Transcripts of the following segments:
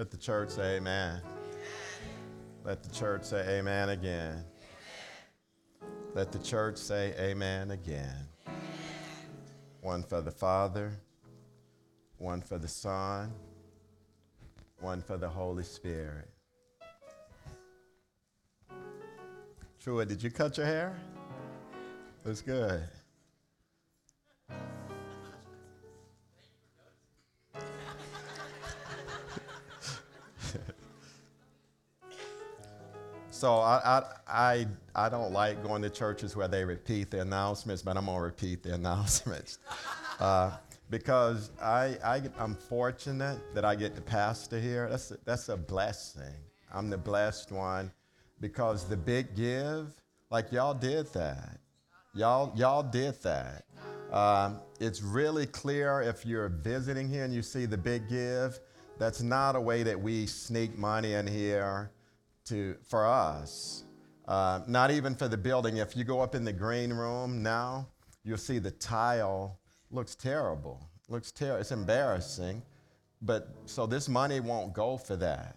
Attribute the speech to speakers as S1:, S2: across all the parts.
S1: Let the church say amen. Let the church say amen again. Let the church say amen again. One for the Father, one for the Son, one for the Holy Spirit. Trua, did you cut your hair? That's good. So I, I, I, I don't like going to churches where they repeat the announcements, but I'm going to repeat the announcements. Uh, because I, I, I'm fortunate that I get the pastor here. That's a, that's a blessing. I'm the blessed one because the big give, like y'all did that. Y'all, y'all did that. Um, it's really clear if you're visiting here and you see the big give, that's not a way that we sneak money in here to, for us. Uh, not even for the building. If you go up in the green room now, you'll see the tile looks terrible. Looks terrible. It's embarrassing. But so this money won't go for that.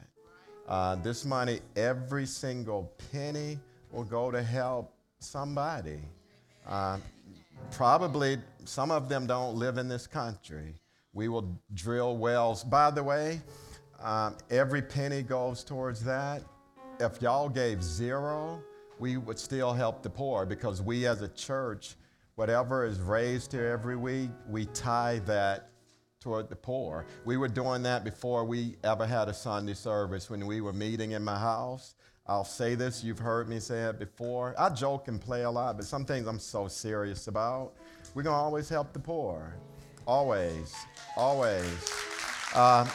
S1: Uh, this money, every single penny will go to help somebody. Uh, probably some of them don't live in this country. We will drill wells. By the way, um, every penny goes towards that if y'all gave zero, we would still help the poor because we as a church, whatever is raised here every week, we tie that toward the poor. We were doing that before we ever had a Sunday service when we were meeting in my house. I'll say this, you've heard me say it before. I joke and play a lot, but some things I'm so serious about. We're going to always help the poor. Always. Always. Uh,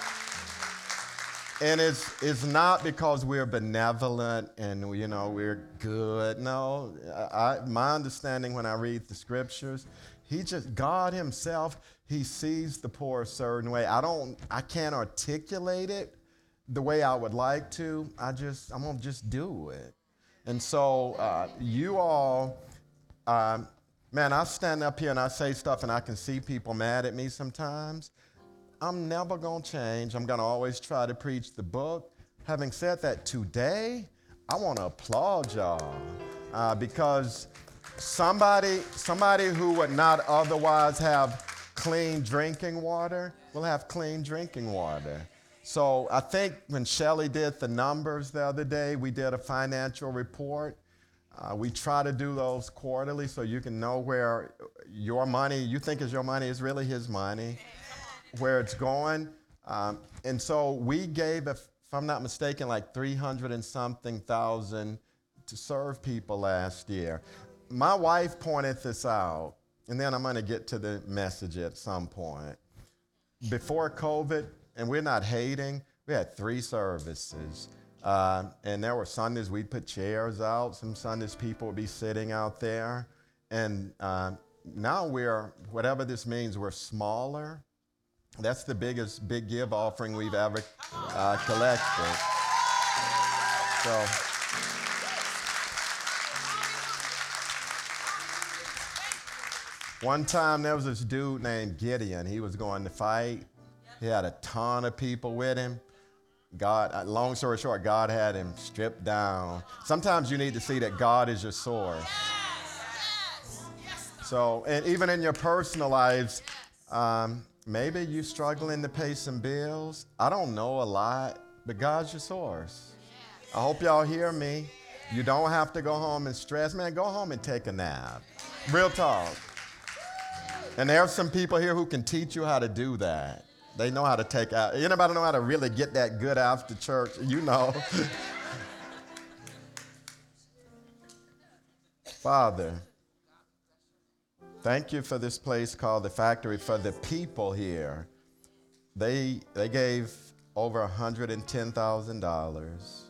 S1: and it's, it's not because we're benevolent and you know we're good. No I, my understanding when i read the scriptures he just god himself he sees the poor a certain way. I don't i can't articulate it the way i would like to. I just i'm gonna just do it. And so uh, you all um, man i stand up here and i say stuff and i can see people mad at me sometimes I'm never going to change. I'm going to always try to preach the book. Having said that, today, I want to applaud y'all uh, because somebody, somebody who would not otherwise have clean drinking water will have clean drinking water. So I think when Shelly did the numbers the other day, we did a financial report. Uh, we try to do those quarterly so you can know where your money you think is your money is really his money where it's going. Um, and so we gave, if, if I'm not mistaken, like 300 and something thousand to serve people last year. My wife pointed this out, and then I'm going to get to the message at some point. Before COVID, and we're not hating, we had three services. Uh, and there were Sundays we'd put chairs out. Some Sundays people would be sitting out there. And uh, now we're, whatever this means, we're smaller that's the biggest big give offering we've ever uh, collected. So. One time there was this dude named Gideon. He was going to fight. He had a ton of people with him. God, uh, long story short, God had him stripped down. Sometimes you need to see that God is your source. So, and even in your personal lives, um, Maybe you're struggling to pay some bills. I don't know a lot, but God's your source. I hope y'all hear me. You don't have to go home and stress. Man, go home and take a nap. Real talk. And there are some people here who can teach you how to do that. They know how to take out. Anybody know how to really get that good after church? You know. Father, Thank you for this place called the factory, for the people here. They, they gave over $110,000.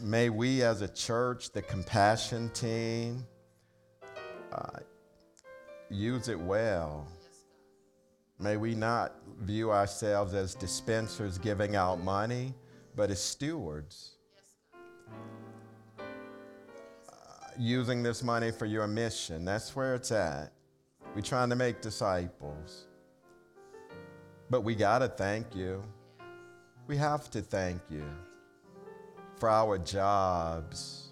S1: May we as a church, the compassion team, uh, use it well. May we not view ourselves as dispensers giving out money, but as stewards using this money for your mission. That's where it's at. We're trying to make disciples. But we got to thank you. We have to thank you for our jobs.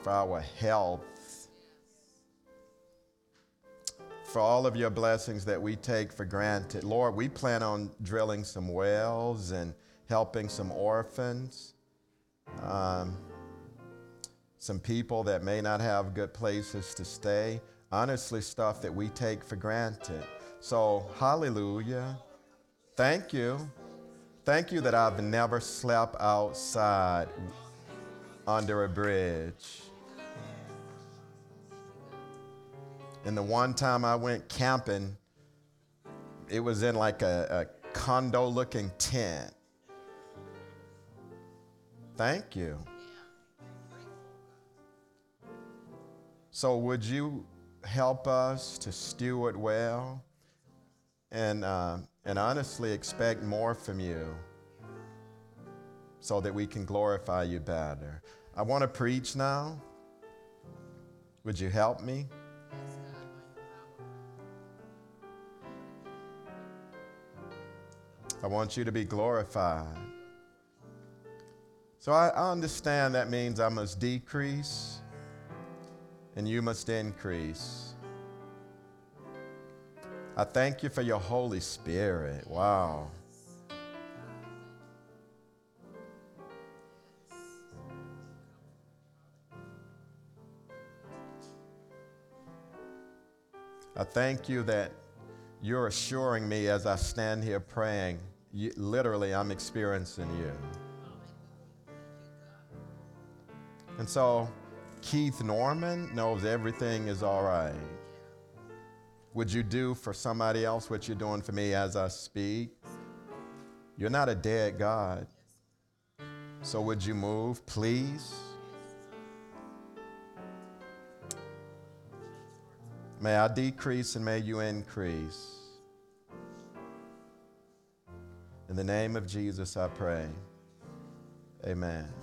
S1: For our health, for all of your blessings that we take for granted. Lord, we plan on drilling some wells and helping some orphans, um, some people that may not have good places to stay. Honestly, stuff that we take for granted. So, hallelujah. Thank you. Thank you that I've never slept outside under a bridge. And the one time I went camping, it was in like a, a condo looking tent. Thank you. So, would you help us to steward well and, uh, and honestly expect more from you so that we can glorify you better? I want to preach now. Would you help me? I want you to be glorified. So I, I understand that means I must decrease and you must increase. I thank you for your Holy Spirit. Wow. I thank you that you're assuring me as I stand here praying, you, literally, I'm experiencing you. And so, Keith Norman knows everything is all right. Would you do for somebody else what you're doing for me as I speak? You're not a dead God. So, would you move, please? May I decrease and may you increase. In the name of Jesus, I pray. Amen.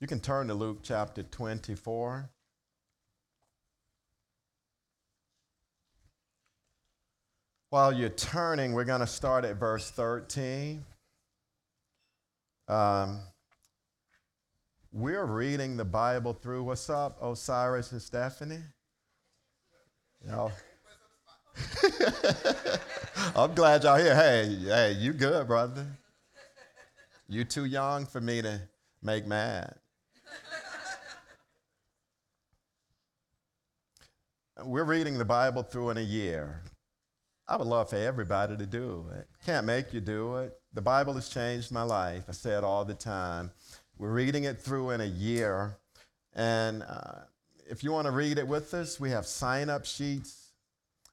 S1: You can turn to Luke chapter 24. While you're turning, we're going to start at verse 13. Um, we're reading the Bible through. What's up, Osiris and Stephanie? You know, I'm glad y'all here. Hey, hey, you good, brother? You too young for me to make mad. We're reading the Bible through in a year. I would love for everybody to do it. Can't make you do it. The Bible has changed my life. I say it all the time. We're reading it through in a year. And uh, if you want to read it with us, we have sign up sheets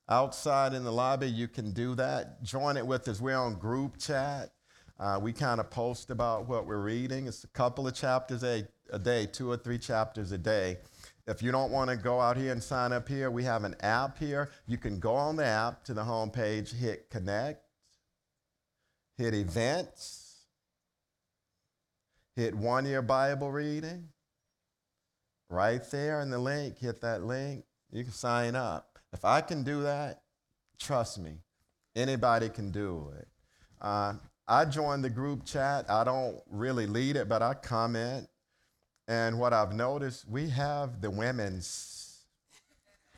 S1: outside in the lobby. You can do that. Join it with us. We're on group chat. Uh, we kind of post about what we're reading. It's a couple of chapters a, a day, two or three chapters a day. If you don't want to go out here and sign up here, we have an app here. You can go on the app to the home page, hit connect, hit events hit one year Bible reading. Right there in the link, hit that link. You can sign up. If I can do that, trust me, anybody can do it. Uh, I joined the group chat. I don't really lead it, but I comment. And what I've noticed, we have the women's.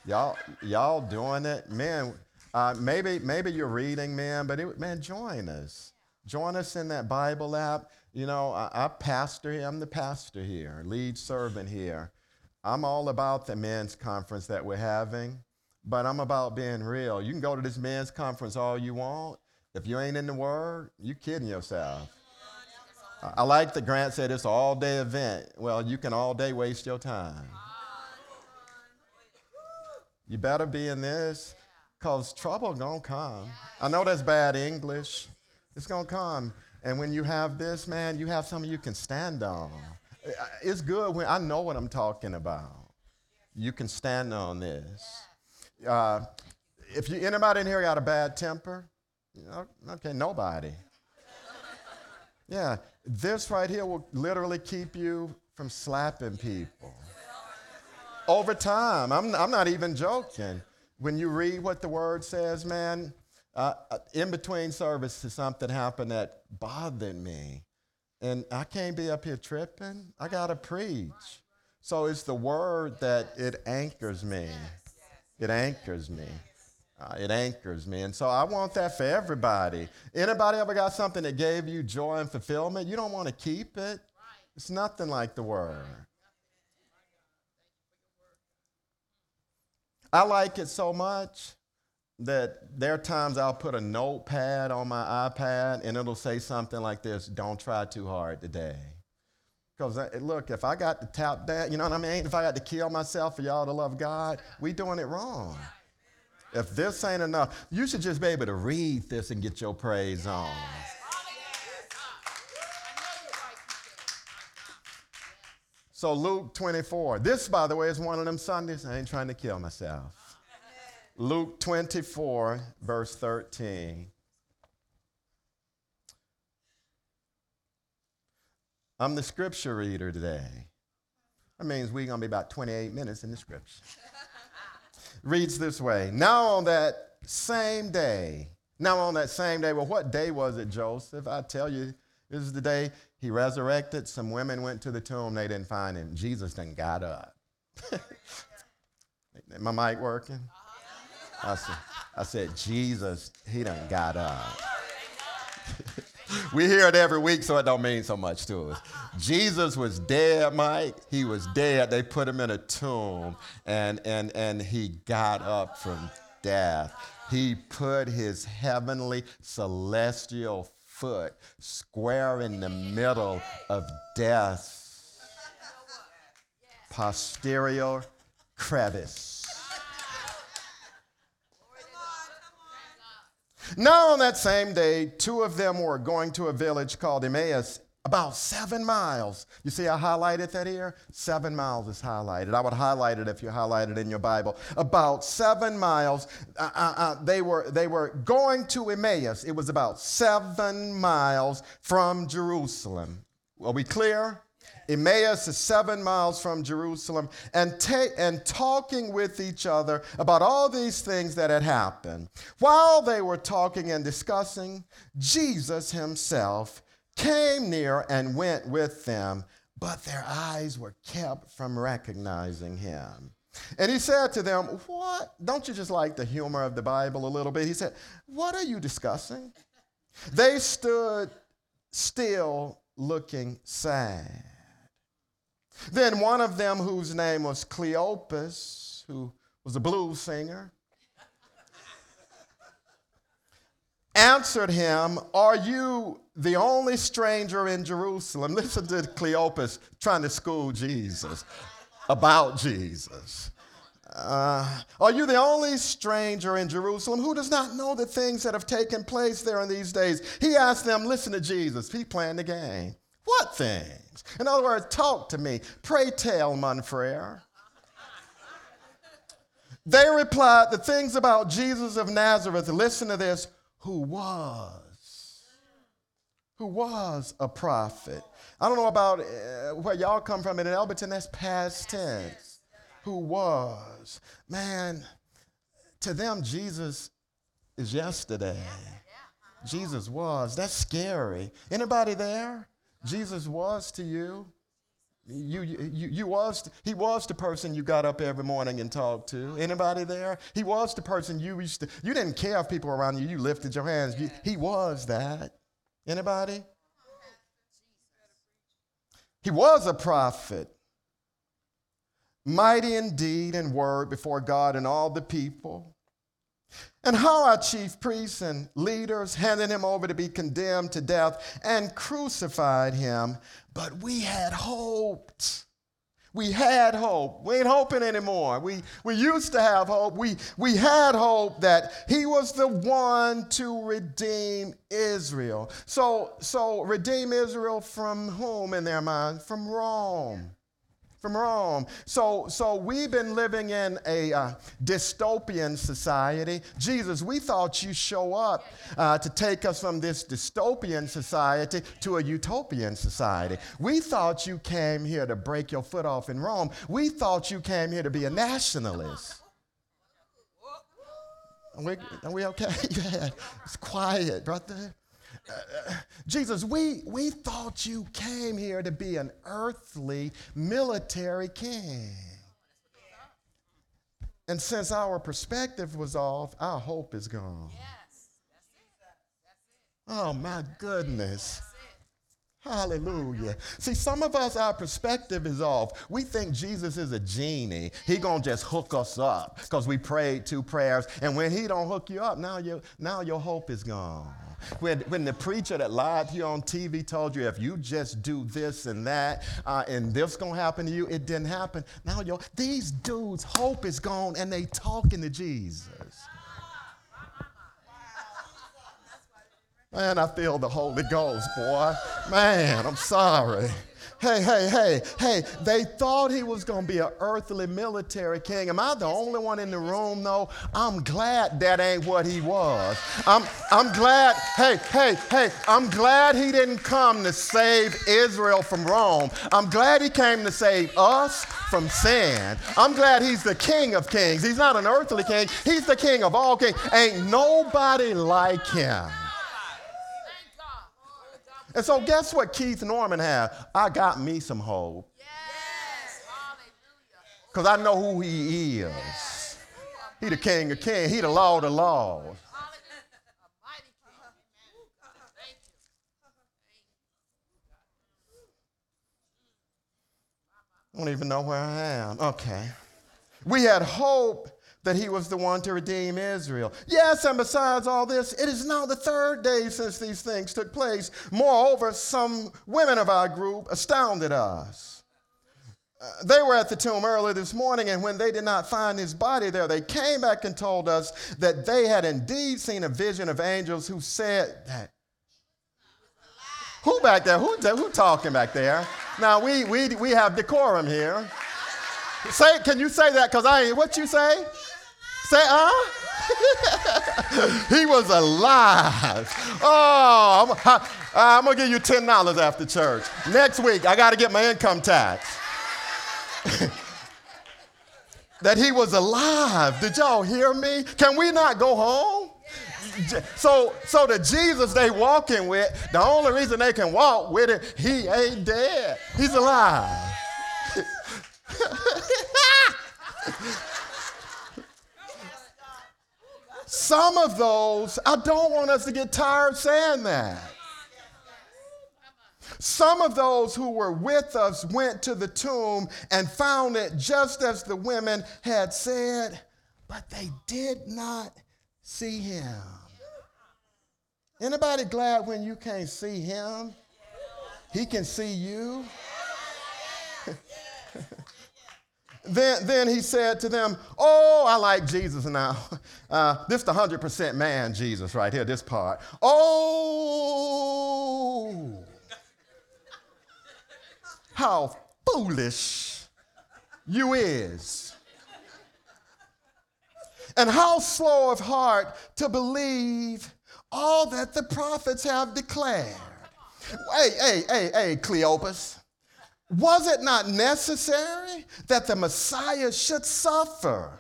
S1: Y'all, y'all doing it, man. Uh, maybe, maybe you're reading, man, but it, man, join us. Join us in that Bible app. You know, I, I pastor here, I'm the pastor here, lead servant here. I'm all about the men's conference that we're having, but I'm about being real. You can go to this men's conference all you want. If you ain't in the Word, you kidding yourself. I like that Grant said it's an all day event. Well, you can all day waste your time. You better be in this because trouble gonna come. I know that's bad English. It's gonna come. And when you have this, man, you have something you can stand on. It's good when I know what I'm talking about. You can stand on this. Uh, if you anybody in here got a bad temper, okay, nobody. Yeah, this right here will literally keep you from slapping people. Over time, I'm, I'm not even joking. When you read what the word says, man, uh, uh in between services, something happened that bothered me. And I can't be up here tripping. I got to preach. So it's the word that it anchors me. It anchors me. Uh, it anchors me. And so I want that for everybody. Anybody ever got something that gave you joy and fulfillment? You don't want to keep it. It's nothing like the word. I like it so much that there are times I'll put a notepad on my iPad and it'll say something like this Don't try too hard today. Because uh, look, if I got to tap that, you know what I mean? If I got to kill myself for y'all to love God, we doing it wrong. If this ain't enough, you should just be able to read this and get your praise on. So, Luke 24. This, by the way, is one of them Sundays. I ain't trying to kill myself. Luke 24, verse 13. I'm the scripture reader today. That means we're going to be about 28 minutes in the scripture. Reads this way Now on that same day, now on that same day, well, what day was it, Joseph? I tell you, this is the day he resurrected. Some women went to the tomb, they didn't find him. Jesus then got up. My mic working? I said, I said, Jesus, he done got up. we hear it every week, so it don't mean so much to us. Jesus was dead, Mike. He was dead. They put him in a tomb, and, and, and he got up from death. He put his heavenly, celestial foot square in the middle of death, posterior crevice. Now, on that same day, two of them were going to a village called Emmaus, about seven miles. You see, I highlighted that here? Seven miles is highlighted. I would highlight it if you highlight it in your Bible. About seven miles. Uh, uh, uh, they, were, they were going to Emmaus. It was about seven miles from Jerusalem. Are we clear? Emmaus is seven miles from Jerusalem, and, ta- and talking with each other about all these things that had happened. While they were talking and discussing, Jesus himself came near and went with them, but their eyes were kept from recognizing him. And he said to them, What? Don't you just like the humor of the Bible a little bit? He said, What are you discussing? They stood still looking sad. Then one of them, whose name was Cleopas, who was a blues singer, answered him, Are you the only stranger in Jerusalem? Listen to Cleopas trying to school Jesus about Jesus. Uh, are you the only stranger in Jerusalem who does not know the things that have taken place there in these days? He asked them, Listen to Jesus. He playing the game. What things? In other words, talk to me. Pray tell, mon frere. They replied, The things about Jesus of Nazareth, listen to this, who was, who was a prophet. I don't know about uh, where y'all come from in Elberton, that's past tense. Who was. Man, to them, Jesus is yesterday. Jesus was. That's scary. Anybody there? Jesus was to you. You, you, you was, he was the person you got up every morning and talked to. Anybody there? He was the person you used to, you didn't care if people around you, you lifted your hands. You, he was that. Anybody? He was a prophet, mighty in deed and word before God and all the people. And how our chief priests and leaders handed him over to be condemned to death and crucified him. But we had hoped. We had hope. We ain't hoping anymore. We, we used to have hope. We, we had hope that he was the one to redeem Israel. So, so redeem Israel from whom in their mind? From Rome. From Rome. So, so we've been living in a uh, dystopian society. Jesus, we thought you show up uh, to take us from this dystopian society to a utopian society. We thought you came here to break your foot off in Rome. We thought you came here to be a nationalist. Are we, are we okay? yeah, it's quiet, brother. Jesus, we, we thought you came here to be an earthly military king. And since our perspective was off, our hope is gone. Oh, my goodness. Hallelujah. See, some of us, our perspective is off. We think Jesus is a genie. He gonna just hook us up because we prayed two prayers. And when he don't hook you up, now, you, now your hope is gone. When, when the preacher that lied to you on TV told you if you just do this and that uh, and this gonna happen to you, it didn't happen. Now yo, these dudes' hope is gone and they talking to Jesus. Man, I feel the Holy Ghost, boy. Man, I'm sorry hey, hey, hey, hey, they thought he was going to be an earthly military king. Am I the only one in the room? No, I'm glad that ain't what he was. I'm, I'm glad, hey, hey, hey, I'm glad he didn't come to save Israel from Rome. I'm glad he came to save us from sin. I'm glad he's the king of kings. He's not an earthly king, he's the king of all kings. Ain't nobody like him. And so, guess what Keith Norman had? I got me some hope. Because I know who he is. He the king of kings, he the law of the laws. I don't even know where I am. Okay. We had hope that he was the one to redeem Israel. Yes, and besides all this, it is now the third day since these things took place. Moreover, some women of our group astounded us. Uh, they were at the tomb early this morning, and when they did not find his body there, they came back and told us that they had indeed seen a vision of angels who said that. Who back there? Who, who talking back there? Now, we, we, we have decorum here. Say, can you say that? Because I what you say? Say, uh? he was alive. Oh, I'm, I'm going to give you $10 after church. Next week, I got to get my income tax. that he was alive. Did y'all hear me? Can we not go home? So, so the Jesus they walking with, the only reason they can walk with it, he ain't dead. He's alive. Some of those, I don't want us to get tired saying that. Some of those who were with us went to the tomb and found it just as the women had said, but they did not see him. Anybody glad when you can't see him? He can see you. Then, then he said to them, Oh, I like Jesus now. Uh, this the 100% man Jesus right here, this part. Oh, how foolish you is. And how slow of heart to believe all that the prophets have declared. Hey, hey, hey, hey, Cleopas. Was it not necessary that the Messiah should suffer?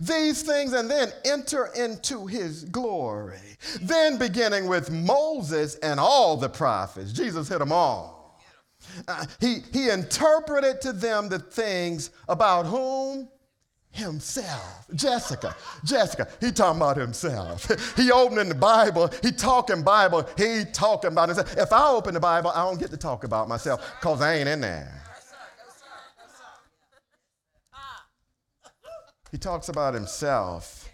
S1: These things and then enter into his glory. Then, beginning with Moses and all the prophets, Jesus hit them all. Uh, he, he interpreted to them the things about whom himself. Jessica, Jessica, he talking about himself. He opening the Bible, he talking Bible, he talking about himself. If I open the Bible, I don't get to talk about myself because I ain't in there. He talks about himself.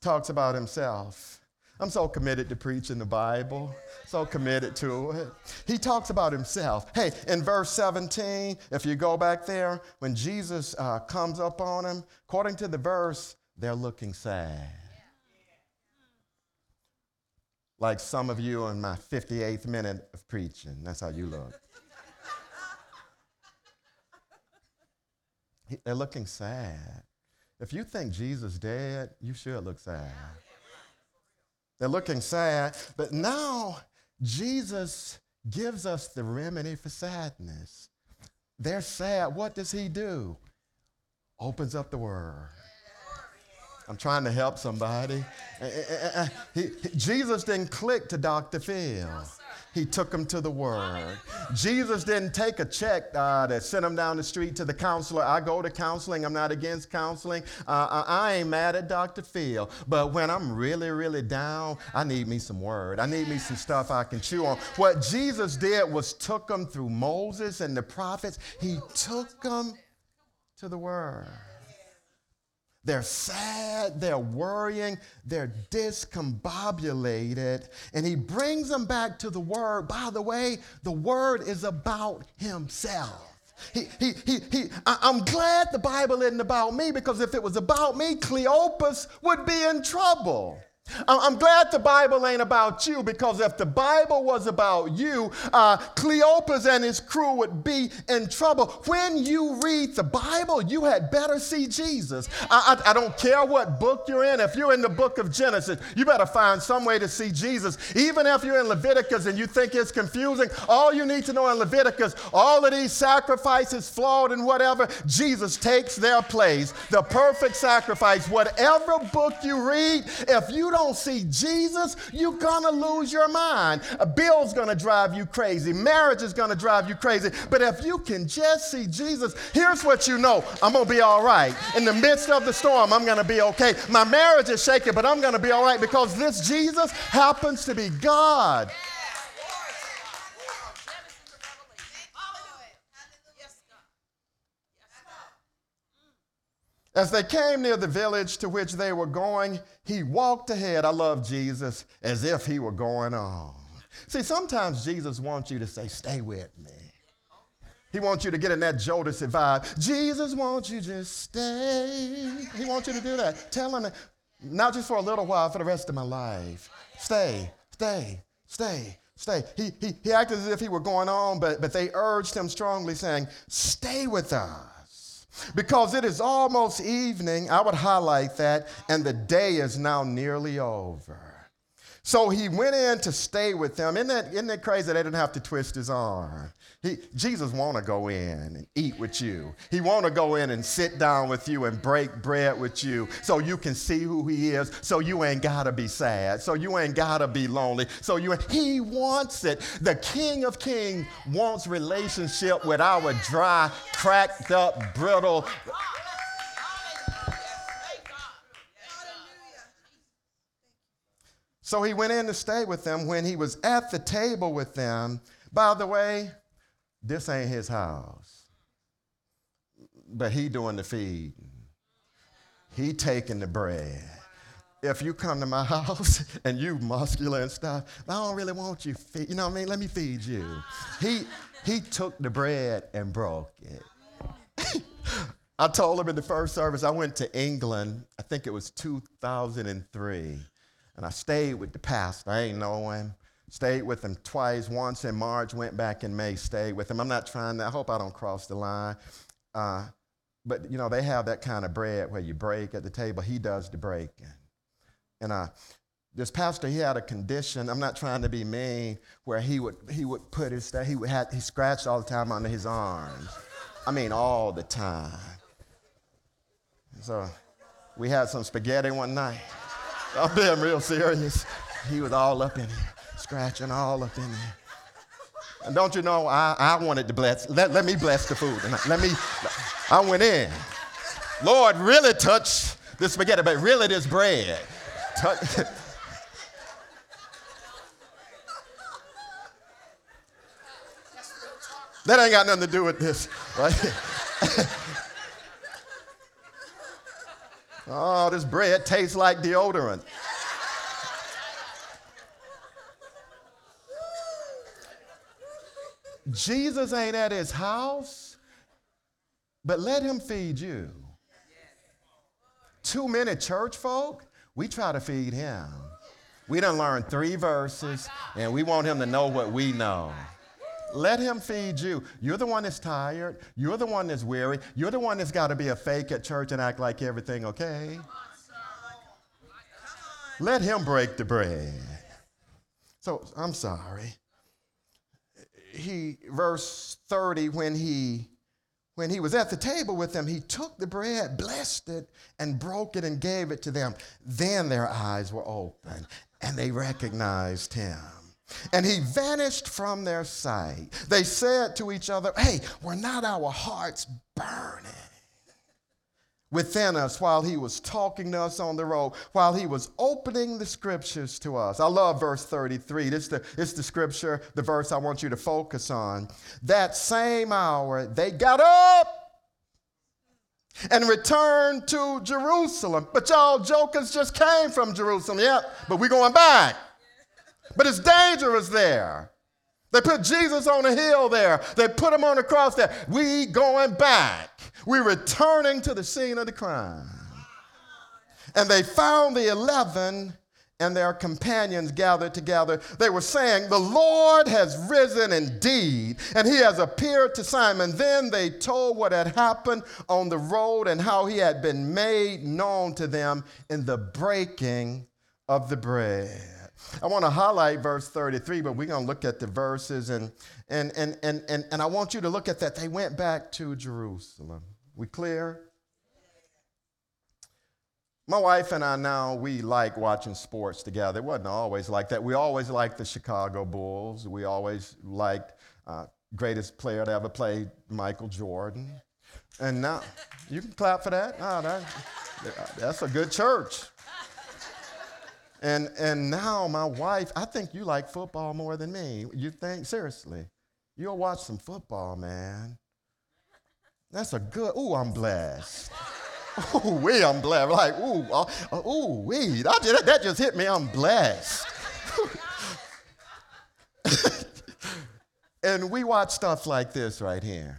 S1: Talks about himself. I'm so committed to preaching the Bible so committed to it. He talks about himself. Hey, in verse 17, if you go back there, when Jesus uh, comes up on him, according to the verse, they're looking sad. Like some of you in my 58th minute of preaching. That's how you look. They're looking sad. If you think Jesus dead, you should look sad. They're looking sad. But now Jesus gives us the remedy for sadness. They're sad. What does he do? Opens up the word. I'm trying to help somebody. Eh, eh, eh, he, Jesus didn't click to Dr. Phil. He took him to the Word. Jesus didn't take a check uh, that sent him down the street to the counselor. I go to counseling. I'm not against counseling. Uh, I ain't mad at Dr. Phil. But when I'm really, really down, I need me some Word. I need me some stuff I can chew on. What Jesus did was took them through Moses and the prophets. He took them to the Word. They're sad, they're worrying, they're discombobulated. And he brings them back to the word. By the way, the word is about himself. He, he, he, he, I, I'm glad the Bible isn't about me because if it was about me, Cleopas would be in trouble. I'm glad the Bible ain't about you because if the Bible was about you, uh, Cleopas and his crew would be in trouble. When you read the Bible, you had better see Jesus. I, I, I, don't care what book you're in. If you're in the book of Genesis, you better find some way to see Jesus. Even if you're in Leviticus and you think it's confusing, all you need to know in Leviticus, all of these sacrifices, flawed and whatever, Jesus takes their place. The perfect sacrifice. Whatever book you read, if you don't don't see Jesus, you're gonna lose your mind. A bill's gonna drive you crazy. Marriage is gonna drive you crazy. But if you can just see Jesus, here's what you know I'm gonna be all right. In the midst of the storm, I'm gonna be okay. My marriage is shaking, but I'm gonna be all right because this Jesus happens to be God. As they came near the village to which they were going, he walked ahead. I love Jesus as if he were going on. See, sometimes Jesus wants you to say, Stay with me. He wants you to get in that Jodeci vibe. Jesus wants you just stay. He wants you to do that. Tell him, not just for a little while, for the rest of my life. Stay, stay, stay, stay. He, he, he acted as if he were going on, but, but they urged him strongly, saying, Stay with us because it is almost evening, I would highlight that, and the day is now nearly over. So he went in to stay with them. Isn't that, isn't that crazy? They didn't have to twist his arm. He, Jesus want to go in and eat with you. He want to go in and sit down with you and break bread with you so you can see who he is, so you ain't got to be sad, so you ain't got to be lonely. So you he wants it. The King of Kings wants relationship with our dry, cracked up, brittle So he went in to stay with them. When he was at the table with them, by the way, this ain't his house. But he doing the feeding. He taking the bread. If you come to my house and you muscular and stuff, I don't really want you feed. You know what I mean? Let me feed you. He he took the bread and broke it. I told him in the first service, I went to England, I think it was 2003, and I stayed with the pastor. I ain't know him. Stayed with him twice, once in March, went back in May, stayed with him. I'm not trying to, I hope I don't cross the line. Uh, but, you know, they have that kind of bread where you break at the table. He does the breaking. And uh, this pastor, he had a condition, I'm not trying to be mean, where he would, he would put his, he, would have, he scratched all the time under his arms. I mean, all the time. So we had some spaghetti one night. I'm being real serious. He was all up in here scratching all up in there. And don't you know, I, I wanted to bless, let, let me bless the food. And let me, I went in. Lord, really touch this spaghetti, but really this bread. Touch. that ain't got nothing to do with this, right? oh, this bread tastes like deodorant. Jesus ain't at his house, but let him feed you. Too many church folk, we try to feed him. We done learned three verses, and we want him to know what we know. Let him feed you. You're the one that's tired. You're the one that's weary. You're the one that's got to be a fake at church and act like everything okay. Let him break the bread. So I'm sorry. He verse 30 when he when he was at the table with them, he took the bread, blessed it, and broke it and gave it to them. Then their eyes were opened and they recognized him and he vanished from their sight. They said to each other, Hey, were not our hearts burning within us while he was talking to us on the road, while he was opening the scriptures to us? I love verse 33. This is the, the scripture, the verse I want you to focus on. That same hour, they got up and returned to Jerusalem. But y'all jokers just came from Jerusalem. Yep, but we're going back. But it's dangerous there. They put Jesus on a hill there. They put him on a cross there. We going back. We're returning to the scene of the crime. And they found the 11 and their companions gathered together. They were saying, The Lord has risen indeed, and he has appeared to Simon. Then they told what had happened on the road and how he had been made known to them in the breaking of the bread. I want to highlight verse 33, but we're going to look at the verses and, and, and, and, and, and I want you to look at that. They went back to Jerusalem. We clear? My wife and I now, we like watching sports together. It wasn't always like that. We always liked the Chicago Bulls. We always liked uh, greatest player to ever play, Michael Jordan. And now, you can clap for that. Oh, that that's a good church. And, and now my wife, I think you like football more than me. You think, seriously, you'll watch some football, man. That's a good, ooh, I'm blessed. Ooh, we, I'm blessed. Like, ooh, uh, uh, ooh, we, that, that just hit me, I'm blessed. and we watch stuff like this right here.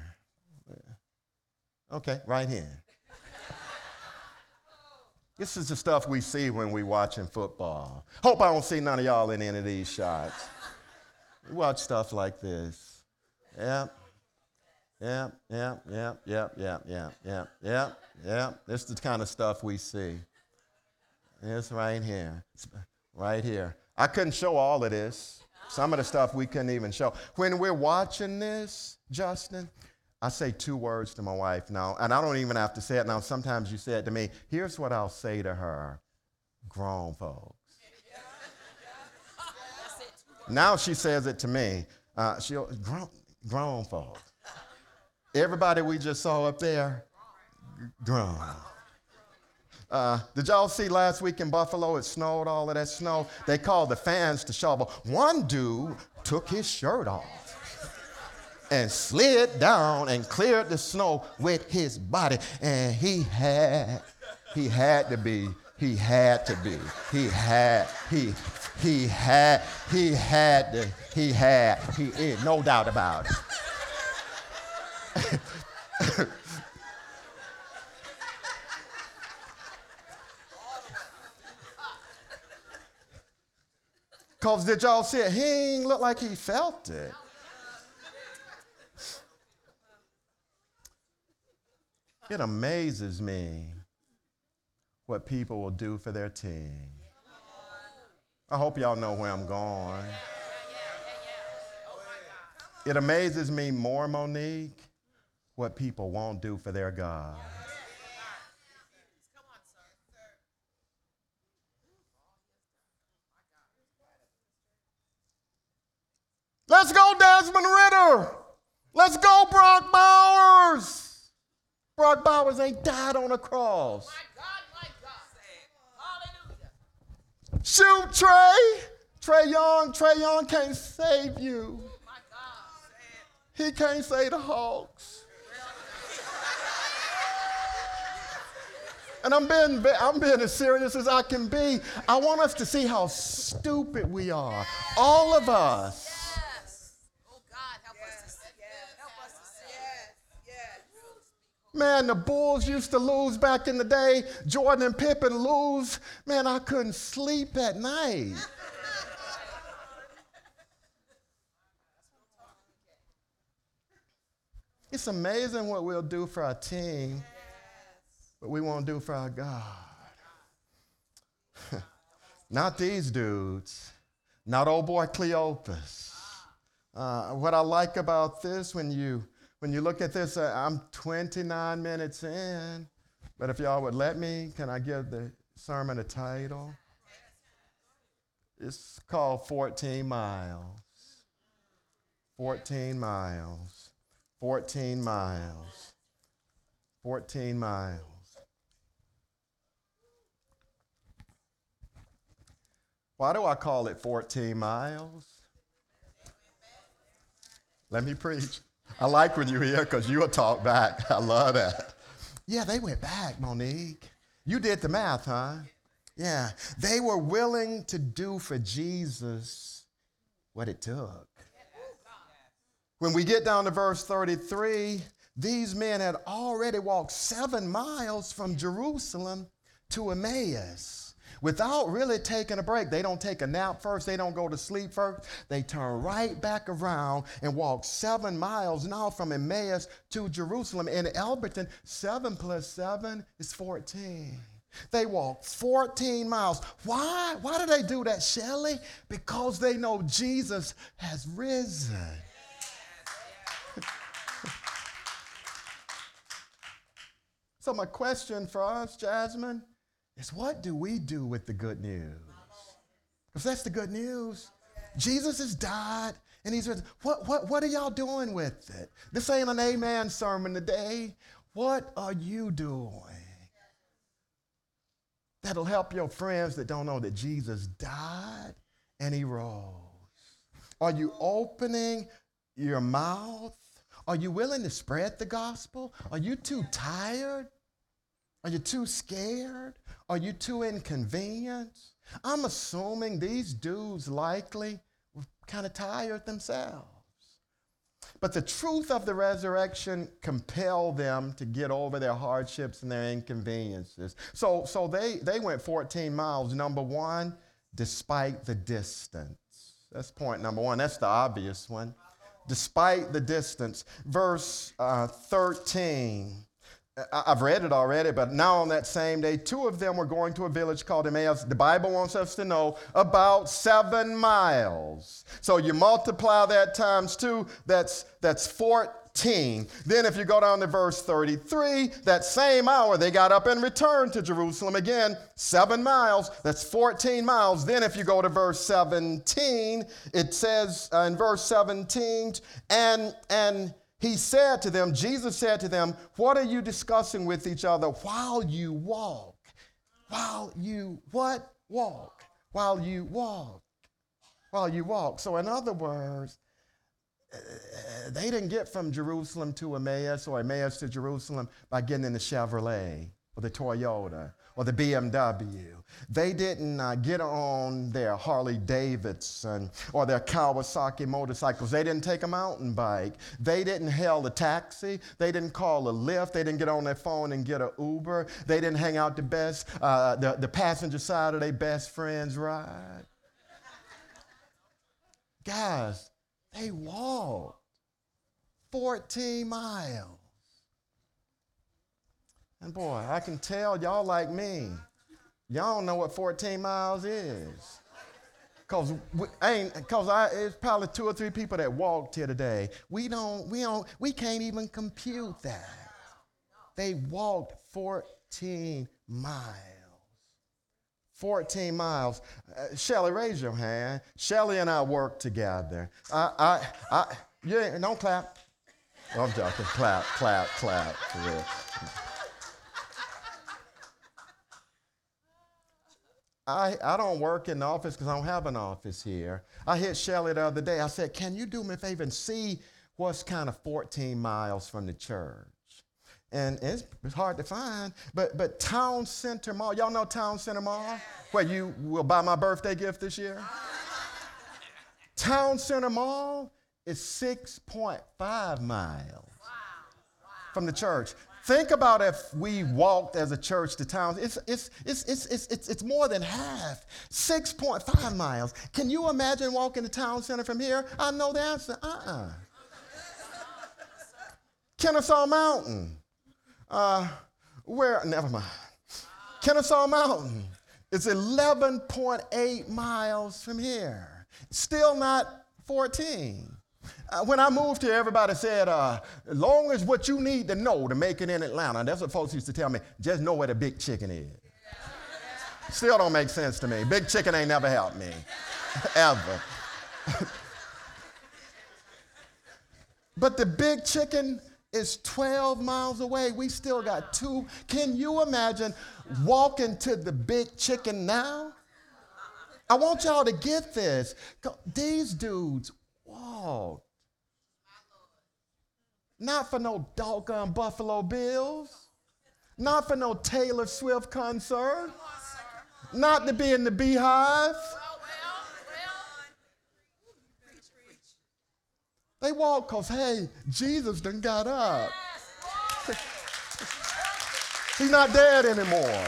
S1: Okay, right here. This is the stuff we see when we watching football. Hope I don't see none of y'all in any of these shots. We watch stuff like this. Yep. Yep, yep, yep, yep, yep, yep, yep, yep, yep. This is the kind of stuff we see. It's right here. It's right here. I couldn't show all of this. Some of the stuff we couldn't even show. When we're watching this, Justin, I say two words to my wife now, and I don't even have to say it now. Sometimes you say it to me. Here's what I'll say to her grown folks. now she says it to me. Uh, she'll, grown, grown folks. Everybody we just saw up there, grown. Uh, did y'all see last week in Buffalo? It snowed, all of that snow. They called the fans to shovel. One dude took his shirt off and slid down and cleared the snow with his body. And he had, he had to be, he had to be, he had, he, he had, he had to, he had, he, no doubt about it. Because did y'all see it? He ain't look like he felt it. It amazes me what people will do for their team. I hope y'all know where I'm going. It amazes me more, Monique, what people won't do for their God. Let's go, Desmond Ridder. Let's go, Brock Bowers. Brock Bowers ain't died on a cross. My God, my God. Hallelujah. Shoot, Trae. Trae Young, Trae Young can't save you. Oh, he can't save the Hawks. And I'm being, I'm being as serious as I can be. I want us to see how stupid we are. All of us. Man, the Bulls used to lose back in the day. Jordan and Pippen lose. Man, I couldn't sleep at night. It's amazing what we'll do for our team, but we won't do for our God. not these dudes, not old boy Cleopas. Uh, what I like about this, when you when you look at this, uh, I'm 29 minutes in, but if y'all would let me, can I give the sermon a title? It's called 14 Miles. 14 miles. 14 miles. 14 miles. Why do I call it 14 miles? Let me preach. I like when you're here because you'll talk back. I love that. Yeah, they went back, Monique. You did the math, huh? Yeah. They were willing to do for Jesus what it took. When we get down to verse 33, these men had already walked seven miles from Jerusalem to Emmaus without really taking a break. They don't take a nap first, they don't go to sleep first. They turn right back around and walk seven miles now from Emmaus to Jerusalem. In Elberton, seven plus seven is 14. They walk 14 miles. Why? Why do they do that, Shelley? Because they know Jesus has risen. so, my question for us, Jasmine, is what do we do with the good news? Because that's the good news. Jesus has died and he's risen. What, what, what are y'all doing with it? This ain't an amen sermon today. What are you doing? That'll help your friends that don't know that Jesus died and he rose. Are you opening your mouth? Are you willing to spread the gospel? Are you too tired? Are you too scared? Are you too inconvenienced? I'm assuming these dudes likely were kind of tired themselves. But the truth of the resurrection compelled them to get over their hardships and their inconveniences. So, so they, they went 14 miles, number one, despite the distance. That's point number one. That's the obvious one. Despite the distance. Verse uh, 13 I've read it already, but now on that same day, two of them were going to a village called Emmaus. The Bible wants us to know about seven miles. So you multiply that times two, that's, that's 14. Then if you go down to verse 33, that same hour they got up and returned to Jerusalem again, seven miles, that's 14 miles. Then if you go to verse 17, it says uh, in verse 17, and, and he said to them, Jesus said to them, What are you discussing with each other while you walk? While you what? Walk. While you walk. While you walk. So, in other words, uh, they didn't get from Jerusalem to Emmaus or Emmaus to Jerusalem by getting in the Chevrolet or the Toyota or the BMW. They didn't uh, get on their Harley Davidson or their Kawasaki motorcycles. They didn't take a mountain bike. They didn't hail a taxi. They didn't call a Lyft. They didn't get on their phone and get an Uber. They didn't hang out the best, uh, the, the passenger side of their best friend's ride. Guys, they walked 14 miles. And boy, I can tell y'all like me, y'all don't know what 14 miles is. Cause we ain't, cause I, it's probably two or three people that walked here today. We don't, we don't, we can't even compute that. They walked 14 miles. 14 miles. Uh, Shelly, raise your hand. Shelly and I work together. I, I, I, yeah, don't clap. I'm joking. clap, clap, clap. I, I don't work in the office because I don't have an office here. I hit Shelly the other day. I said, Can you do me a favor and see what's kind of 14 miles from the church? And it's, it's hard to find, but, but Town Center Mall, y'all know Town Center Mall? Where you will buy my birthday gift this year? Town Center Mall is 6.5 miles from the church. Think about if we walked as a church to town. It's, it's, it's, it's, it's, it's, it's more than half, 6.5 miles. Can you imagine walking to town center from here? I know the answer. Uh uh-uh. uh Kennesaw Mountain. Uh, where, never mind. Kennesaw Mountain is 11.8 miles from here. Still not 14. Uh, when I moved here, everybody said, uh, as long as what you need to know to make it in Atlanta, that's what folks used to tell me, just know where the big chicken is. Still don't make sense to me. Big chicken ain't never helped me, ever. but the big chicken is 12 miles away. We still got two. Can you imagine walking to the big chicken now? I want y'all to get this. These dudes Not for no doggone Buffalo Bills. Not for no Taylor Swift concert. Not to be in the BeyHive. They walk because, hey, Jesus done got up. He's not dead anymore.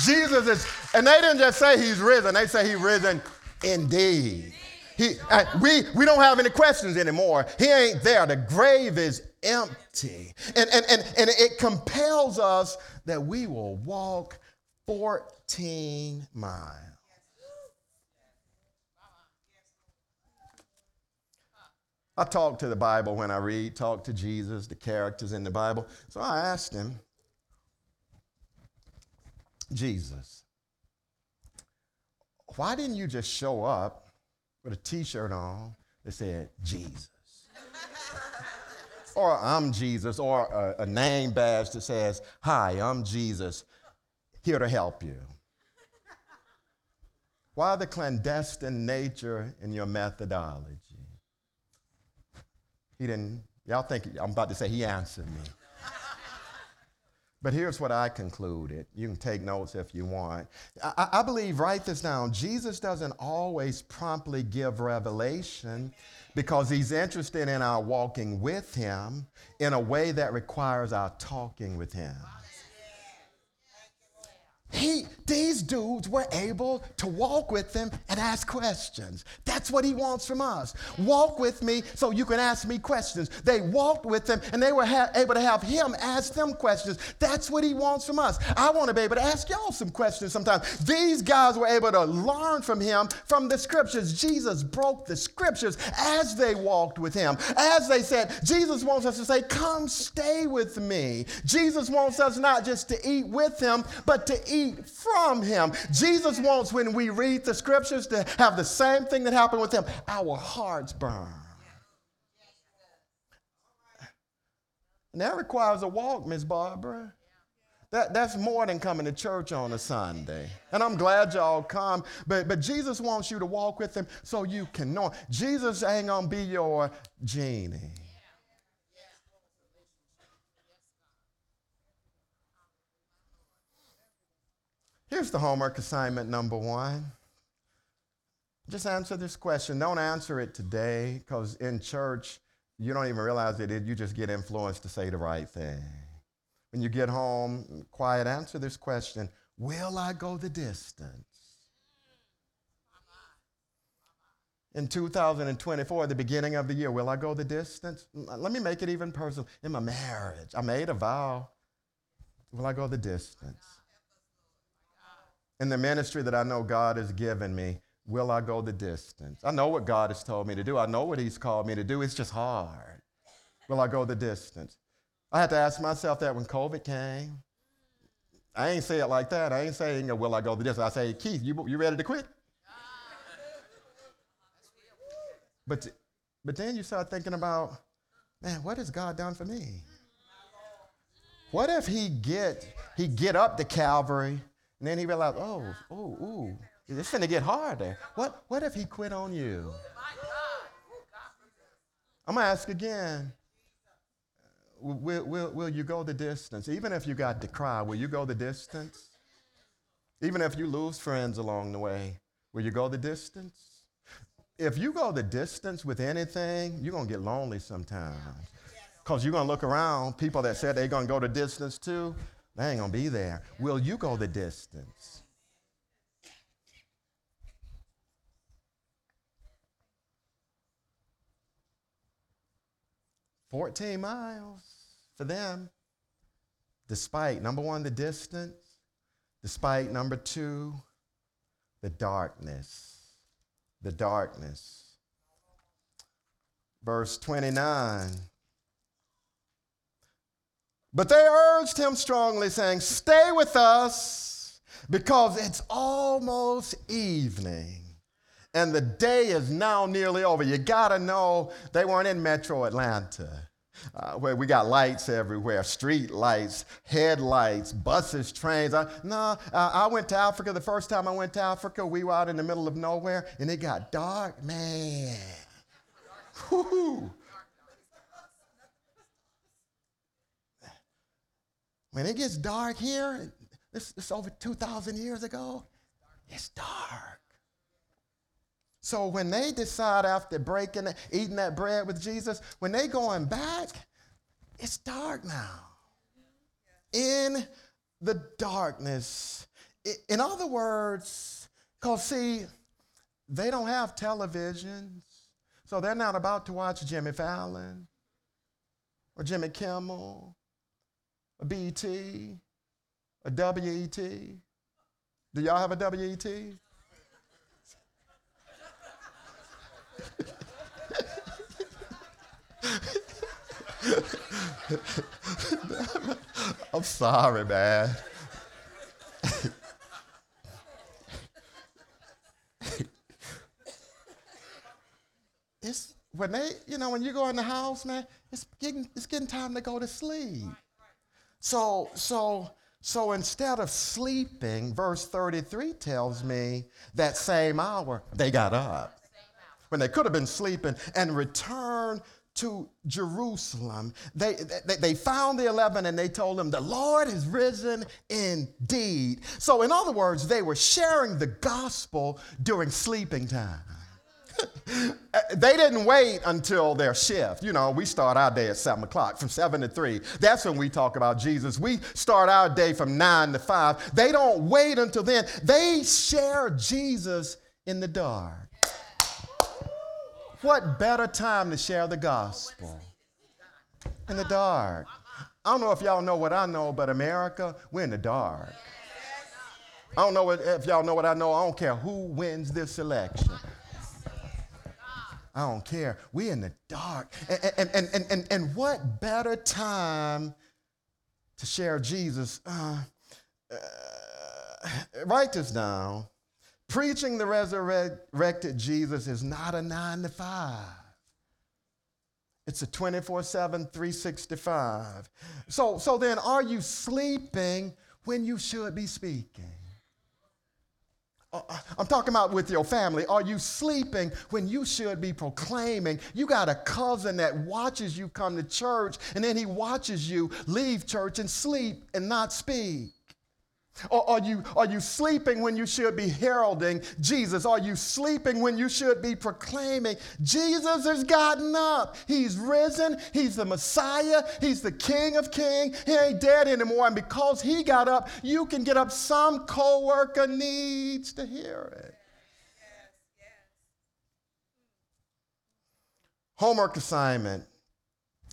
S1: Jesus is, and they didn't just say he's risen, they say he's risen indeed. He, uh, we, we don't have any questions anymore. He ain't there. The grave is empty. And, and, and, and it compels us that we will walk 14 miles. I talk to the Bible when I read, talk to Jesus, the characters in the Bible. So I asked him, Jesus, why didn't you just show up with a t shirt on that said Jesus? or I'm Jesus, or a, a, name badge that says, Hi, I'm Jesus, here to help you. Why the clandestine nature in your methodology? He didn't, y'all think, I'm about to say he answered me. But here's what I concluded. You can take notes if you want. I, I believe, write this down. Jesus doesn't always promptly give revelation because he's interested in our walking with him in a way that requires our talking with him. He, these dudes were able to walk with him and ask questions. That's what he wants from us. Walk with me so you can ask me questions. They walked with him and they were ha- able to have him ask them questions. That's what he wants from us. I want to be able to ask y'all some questions sometimes. These guys were able to learn from him from the scriptures. Jesus broke the scriptures as they walked with him. As they said, Jesus wants us to say, Come stay with me. Jesus wants us not just to eat with him, but to eat from him. Jesus wants, when we read the scriptures, to have the same thing that happened with him our hearts burn. And that requires a walk, Miss Barbara. That, that's more than coming to church on a Sunday. And I'm glad y'all come, but, but Jesus wants you to walk with him so you can know. Jesus ain't gonna be your genie. Here's the homework assignment number one. Just answer this question. Don't answer it today because in church, you don't even realize it. You just get influenced to say the right thing. When you get home, quiet, answer this question Will I go the distance? In 2024, the beginning of the year, will I go the distance? Uh, let me make it even personal. In my marriage, I made a vow. Will I go the distance? In the ministry that I know God has given me, will I go the distance? I know what God has told me to do. I know what He's called me to do. It's just hard. Will I go the distance? I had to ask myself that when COVID came. I ain't say it like that. I ain't saying, will I go the distance? I say, Keith, you, you ready to quit? But, but then you start thinking about, man, what has God done for me? What if he get, he get up to Calvary and then he realized, oh, oh, ooh, it's to get harder. What, what if he quit on you? Oh, I'm going to ask again. Will, will, will you go the distance? Even if you got to cry, will you go the distance? Even if you lose friends along the way, will you go the distance? If you go the distance with anything, you're going to get lonely sometimes. Because you're going to look around, people that said they're going to go the distance too, they ain't to be there. Will you go the distance? Fourteen miles. for them, despite number one, the distance, despite number two, the darkness. The darkness. Verse 29. But they urged him strongly, saying, Stay with us, because it's almost evening and the day is now nearly over. You gotta know they weren't in metro Atlanta. Uh, where we got lights everywhere, street lights, headlights, buses, trains. I, no, uh, I went to Africa the first time I went to Africa. We were out in the middle of nowhere and it got dark. Man. Woo-hoo. When it gets dark here, this, this over 2,000 years ago, it's dark. So when they decide after breaking, eating that bread with Jesus, when they going back, it's dark now. In the darkness. In other words, because see, they don't have televisions, so they're not about to watch Jimmy Fallon or Jimmy Kimmel, a BET, a WET. Do y'all have a WET? I'm sorry, man. it's when they, you know, when you go in the house, man, it's getting it's getting time to go to sleep. So, so, so instead of sleeping, verse 33 tells me that same hour they got up when they could have been sleeping and returned to Jerusalem. They, they, they, found the 11 and they told them, The Lord is risen indeed. So, in other words, they were sharing the gospel during sleeping time. They didn't wait until their shift. You know, we start our day at 7 o'clock, from 7 to 3. That's when we talk about Jesus. We start our day from 9 to 5. They don't wait until then. They share Jesus in the dark. What better time to share the gospel? In the dark. I don't know if y'all know what I know, but America, we're in the dark. I don't know if y'all know what I know. I don't care who wins this election. I don't care. We're in the dark. And, and, and, and, and what better time to share Jesus? Uh, uh, write this down. Preaching the resurrected Jesus is not a nine to five. It's a 24 7, 365. So, so then, are you sleeping when you should be speaking? Uh, uh, I'm talking about with your family. Are you sleeping when you should be proclaiming? You got a cousin that watches you come to church and then he watches you leave church and sleep and not speak. Or are you, are you sleeping when you should be heralding Jesus? Are you sleeping when you should be proclaiming Jesus has gotten up? He's risen. He's the Messiah. He's the King of Kings. He ain't dead anymore. And because he got up, you can get up. Some coworker needs to hear it. Homework assignment.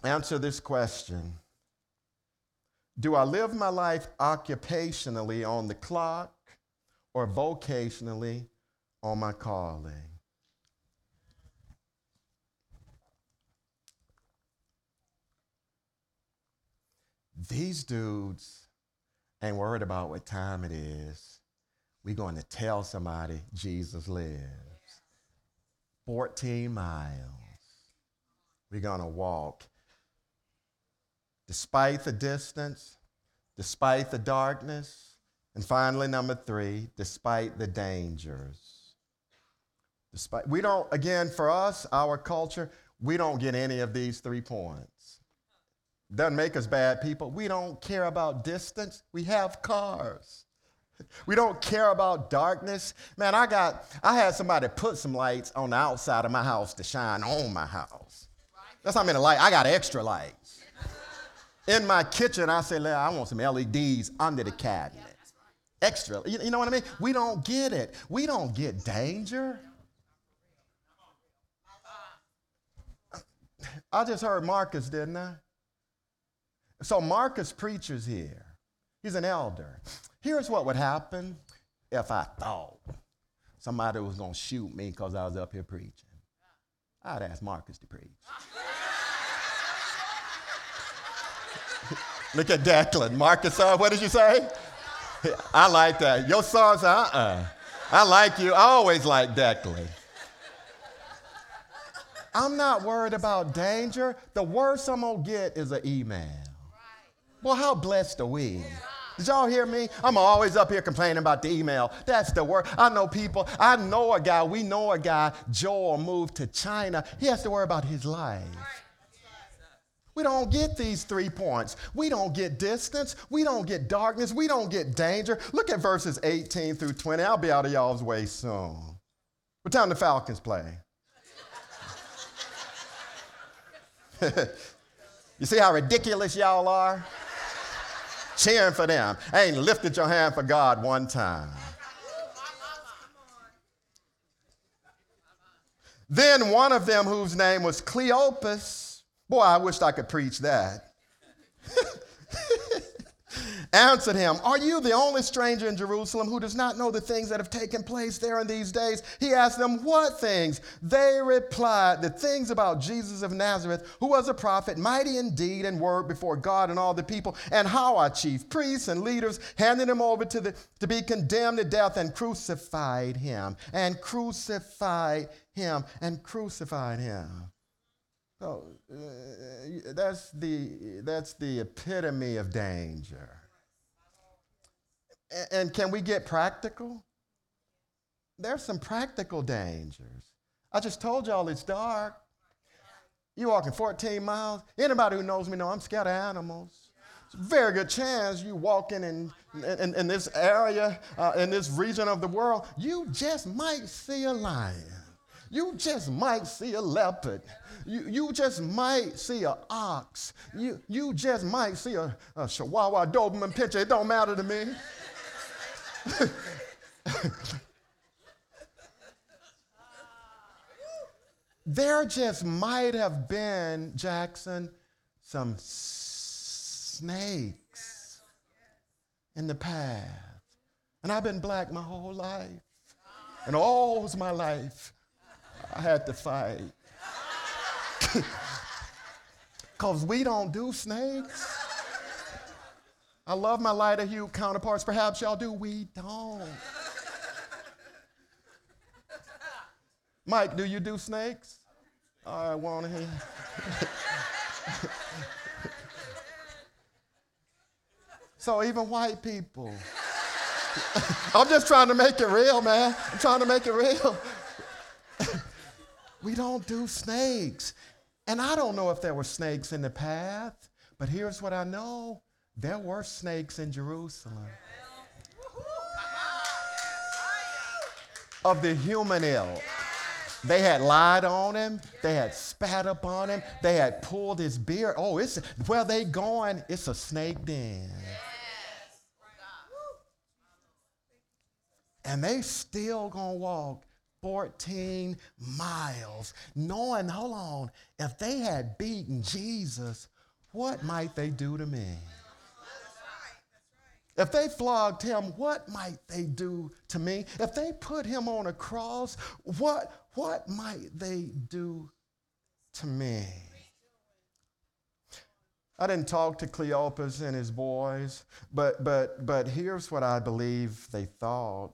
S1: Answer this question. Do I live my life occupationally on the clock or vocationally on my calling? These dudes ain't worried about what time it is. We're going to tell somebody Jesus lives. 14 miles. We're going to walk despite the distance, despite the darkness, and finally, number three, despite the dangers. Despite, we don't, again, for us, our culture, we don't get any of these three points. Doesn't make us bad people. We don't care about distance. We have cars. We don't care about darkness. Man, I got, I had somebody put some lights on the outside of my house to shine on my house. That's how many light. I got extra light. In my kitchen, I say, I want some LEDs under the cabinet. Extra. You, know what I mean? We don't get it. We don't get danger. I just heard Marcus, didn't I? So Marcus preaches here. He's an elder. Here's what would happen if I thought somebody was going to shoot me because I was up here preaching. I'd ask Marcus to preach. Look at Declan. Marcus, uh, what did you say? I like that. Your son's, uh uh I like you. I always like Declan. I'm not worried about danger. The worst I'm going to get is an email. Well, how blessed are we? Did y'all hear me? I'm always up here complaining about the email. That's the word. I know people. I know a guy. We know a guy. Joel moved to China. He has to worry about his life. We don't get these three points. We don't get distance. We don't get darkness. We don't get danger. Look at verses 18 through 20. I'll be out of y'all's way soon. What time the Falcons play? you see how ridiculous y'all are? Cheering for them. I ain't lifted your hand for God one time. Then one of them, whose name was Cleopas, Boy, I wished I could preach that. answered him, Are you the only stranger in Jerusalem who does not know the things that have taken place there in these days? He asked them, What things? They replied, The things about Jesus of Nazareth, who was a prophet, mighty in deed and word before God and all the people, and how our chief priests and leaders handed him over to, the, to be condemned to death and crucified him, and crucified him, and crucified him. So uh, that's, the, that's the epitome of danger. And, and can we get practical? There's some practical dangers. I just told y'all it's dark. You walking 14 miles. Anybody who knows me know I'm scared of animals. Very good chance you walking in, in, in this area, uh, in this region of the world, you just might see a lion. You just might see a leopard. You, you just might see an ox. You, you just might see a, a Chihuahua Doberman pinscher. It don't matter to me. there just might have been, Jackson, some snakes in the path. And I've been black my whole life. And all my life, I had to fight. Because we don't do snakes. I love my lighter hue counterparts. Perhaps y'all do. We don't. Mike, do you do snakes? I want to hear. so even white people. I'm just trying to make it real, man. I'm trying to make it real. We don't do snakes. And I don't know if there were snakes in the path, but here's what I know there were snakes in Jerusalem. Of the human ilk. They had lied on him. They had spat upon him. They had pulled his beard. Oh, it's where they going? It's a snake den. And they still gonna walk 14 miles, knowing, hold on, if they had beaten Jesus, what might they do to me? If they flogged him, what might they do to me? If they put him on a cross, what, what might they do to me? I didn't talk to Cleopas and his boys, but, but, but here's what I believe they thought.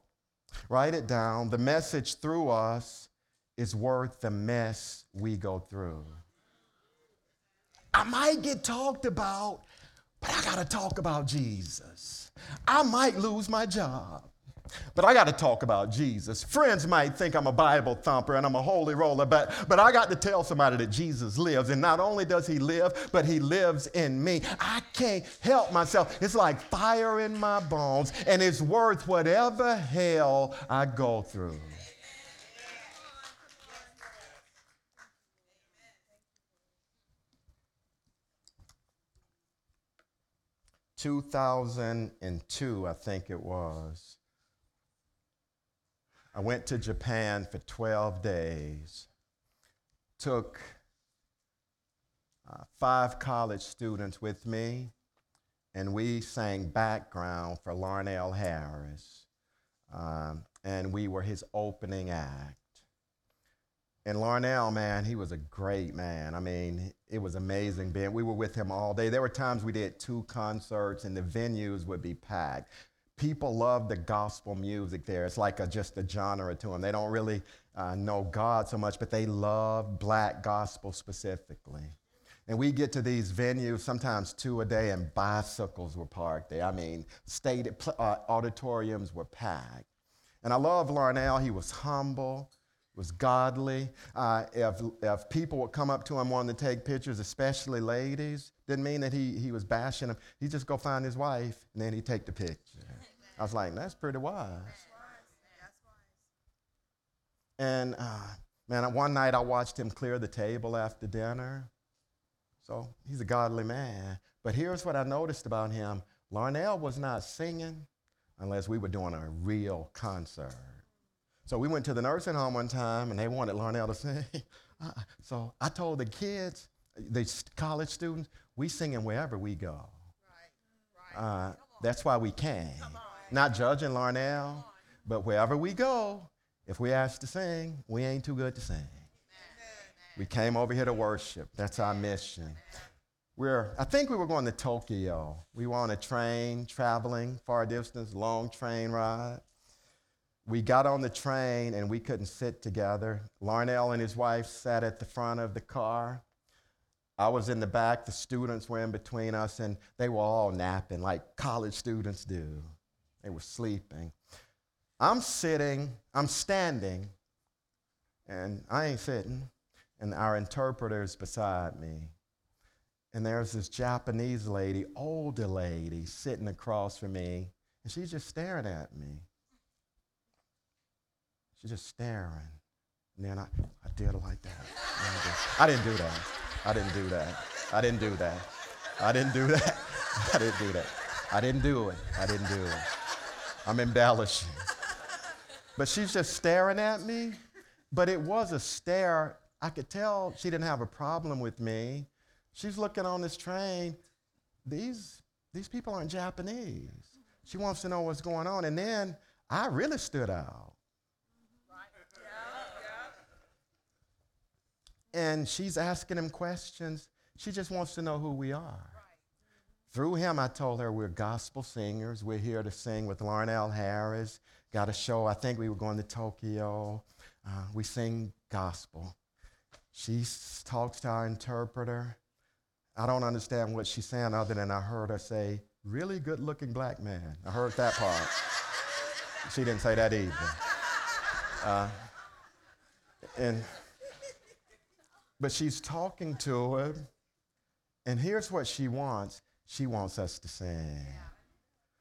S1: Write it down. The message through us is worth the mess we go through. I might get talked about, but I got to talk about Jesus. I might lose my job. But I got to talk about Jesus. Friends might think I'm a Bible thumper and I'm a holy roller, but, but I got to tell somebody that Jesus lives. And not only does he live, but he lives in me. I can't help myself. It's like fire in my bones, and it's worth whatever hell I go through. Two thousand and two, I think it was. I went to Japan for 12 days, took uh, five college students with me, and we sang background for Larnelle Harris. Um, and we were his opening act. And Larnelle, man, he was a great man. I mean, it was amazing being. We were with him all day. There were times we did two concerts, and the venues would be packed. People love the gospel music there. It's like a, just a genre to them. They don't really uh, know God so much, but they love black gospel specifically. And we get to these venues, sometimes two a day, and bicycles were parked there. I mean, state uh, auditoriums were packed. And I love Larnelle. He was humble, was godly. Uh, if, if people would come up to him wanting to take pictures, especially ladies, didn't mean that he, he was bashing them. He'd just go find his wife, and then he'd take the picture. I was like, that's pretty wise. And uh, man, one night I watched him clear the table after dinner. So he's a godly man. But here's what I noticed about him Larnelle was not singing unless we were doing a real concert. So we went to the nursing home one time and they wanted Larnelle to sing. Uh, so I told the kids, the college students, we singing wherever we go. Right. Right. Uh, that's why we can. Not judging Larnelle, but wherever we go, if we ask to sing, we ain't too good to sing. We came over here to worship. That's our mission. We're, I think we were going to Tokyo. We were on a train traveling far distance, long train ride. We got on the train and we couldn't sit together. Larnelle and his wife sat at the front of the car. I was in the back, the students were in between us, and they were all napping like college students do. They were sleeping. I'm sitting, I'm standing, and I ain't sitting and our interpreter's beside me. And there's this Japanese lady, older lady, sitting across from me, and she's just staring at me. She's just staring. And then I, I did it like that. I didn't do that. I didn't do that. I didn't do that. I didn't do that. I didn't do that. I didn't do it. I didn't do it. I'm embellishing. But she's just staring at me. But it was a stare I could tell she didn't have a problem with me. She's looking on this train. These, these people aren't Japanese. She wants to know what's going on. And then I really stood out. And she's asking him questions. She just wants to know who we are. Through him, I told her we're gospel singers. We're here to sing with Larnelle Harris. Got a show. I think we were going to Tokyo. Uh, we sing gospel. She talks to our interpreter. I don't understand what she's saying other than I heard her say, really good looking black man. I heard that part. she didn't say that either. Uh, and, but she's talking to him, and here's what she wants she wants us to sing.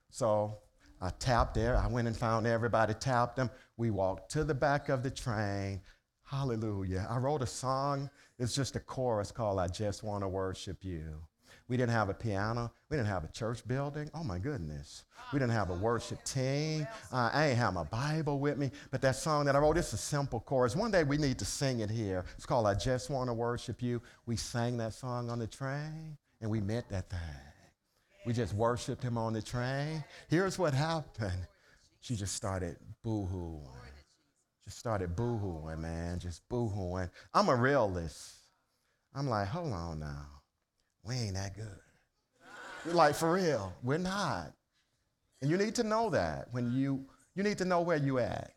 S1: So I tapped there. I went and found everybody, tapped them. We walked to the back of the train. Hallelujah. I wrote a song. It's just a chorus called I Just Want to Worship You. We didn't have a piano. We didn't have a church building. Oh my goodness. We didn't have a worship team. I ain't have my Bible with me. But that song that I wrote, it's a simple chorus. One day we need to sing it here. It's called I Just Want to Worship You. We sang that song on the train and we meant that thing. We just worshiped him on the train. Here's what happened. She just started boo hooing just started boohooing, man, just boohooing. I'm a realist. I'm like, hold on now. We ain't that good. You're like, for real, we're not. And you need to know that when you, you need to know where you at.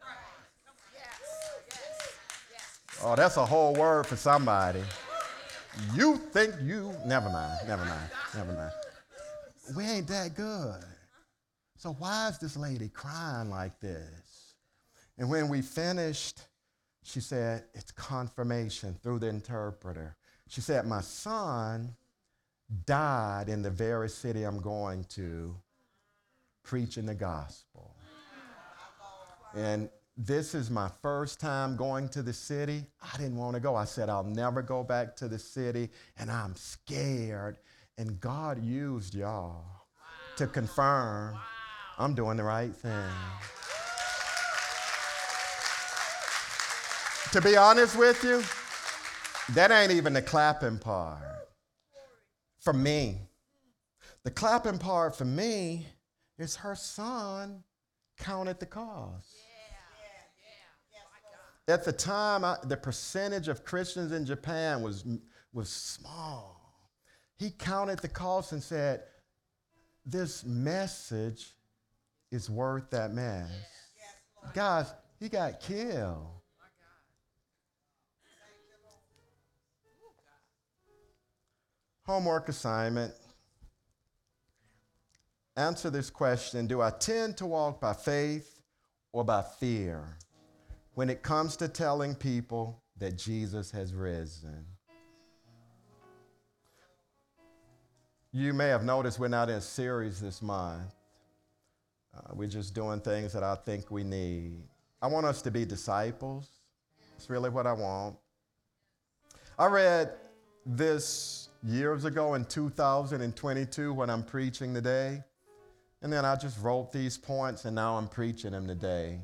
S1: Oh, that's a whole word for somebody. You think you, never mind, never mind, never mind. We ain't that good. So why is this lady crying like this? And when we finished, she said, It's confirmation through the interpreter. She said, My son died in the very city I'm going to preaching the gospel. And this is my first time going to the city. I didn't want to go. I said, I'll never go back to the city, and I'm scared. And God used y'all wow. to confirm wow. I'm doing the right thing. To be honest with you, that ain't even the clapping part for me. The clapping part for me is her son counted the cost. At the time, I, the percentage of Christians in Japan was, was small. He counted the cost and said, This message is worth that mass. Guys, he got killed. Homework assignment. Answer this question Do I tend to walk by faith or by fear when it comes to telling people that Jesus has risen? You may have noticed we're not in series this month. Uh, we're just doing things that I think we need. I want us to be disciples. That's really what I want. I read this years ago in 2022 when I'm preaching today. And then I just wrote these points and now I'm preaching them today.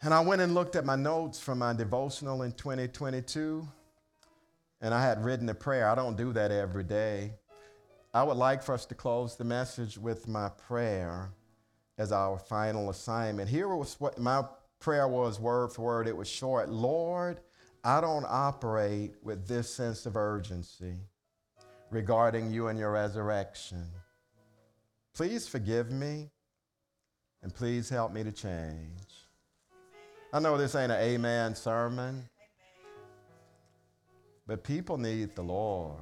S1: And I went and looked at my notes from my devotional in 2022 and I had written a prayer. I don't do that every day. I would like for us to close the message with my prayer as our final assignment. Here was what my prayer was word for word. It was short. Lord, I don't operate with this sense of urgency regarding you and your resurrection. Please forgive me and please help me to change. I know this ain't an amen sermon, but people need the Lord.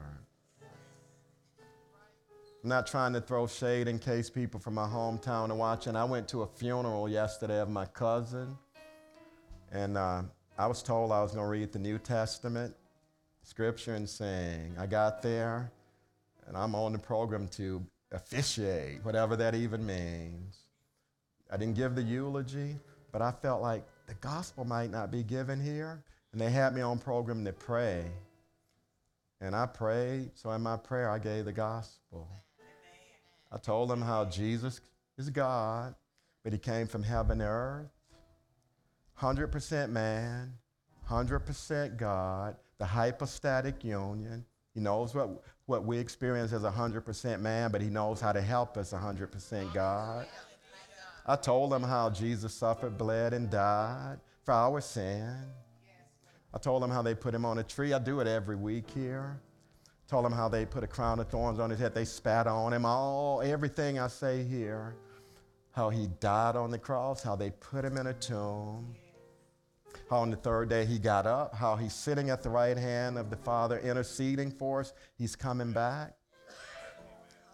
S1: I'm not trying to throw shade in case people from my hometown are watching. I went to a funeral yesterday of my cousin, and uh, I was told I was going to read the New Testament scripture and sing. I got there, and I'm on the program to officiate, whatever that even means. I didn't give the eulogy, but I felt like the gospel might not be given here. And they had me on program to pray. And I prayed. So in my prayer, I gave the gospel. I told them how Jesus is God, but he came from heaven to earth. 100% man, 100% God, the hypostatic union. He knows what, what we experience as 100% man, but he knows how to help us 100% God. I told them how Jesus suffered, bled, and died for our sin. I told them how they put him on a tree. I do it every week here. Told them how they put a crown of thorns on his head. They spat on him. All everything I say here. How he died on the cross. How they put him in a tomb. How on the third day he got up. How he's sitting at the right hand of the Father, interceding for us. He's coming back.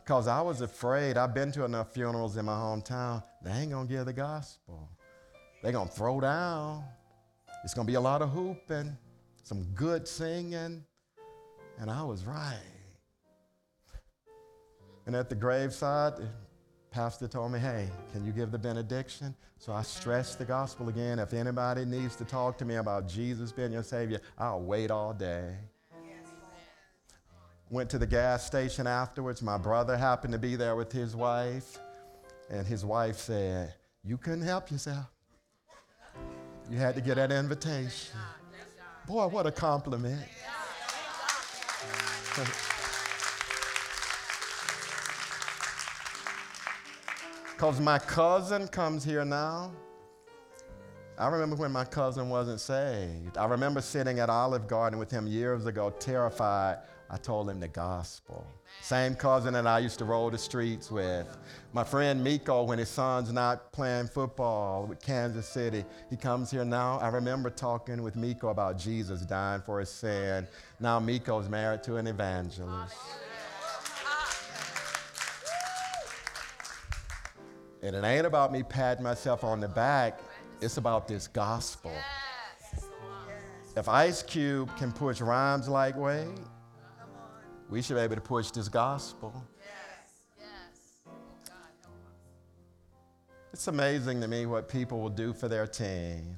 S1: Because I was afraid. I've been to enough funerals in my hometown. They ain't to give the gospel. They're going to throw down. It's going to be a lot of hooping, some good singing. And I was right. And at the graveside, pastor told me, hey, can you give the benediction? So I stressed the gospel again. If anybody needs to talk to me about Jesus being your Savior, I'll wait all day. Went to the gas station afterwards. My brother happened to be there with his wife. And his wife said, You couldn't help yourself. You had to get that invitation. Boy, what a compliment. Because my cousin comes here now. I remember when my cousin wasn't saved. I remember sitting at Olive Garden with him years ago, terrified I told him the gospel. Same cousin that I used to roll the streets with. My friend Miko, when his son's not playing football with Kansas City, he comes here now. I remember talking with Miko about Jesus dying for his sin. Now Miko's married to an evangelist. And it ain't about me patting myself on the back, it's about this gospel. If Ice Cube can push rhymes like Wade, we should be able to push this gospel. Yes, yes. It's amazing to me what people will do for their team.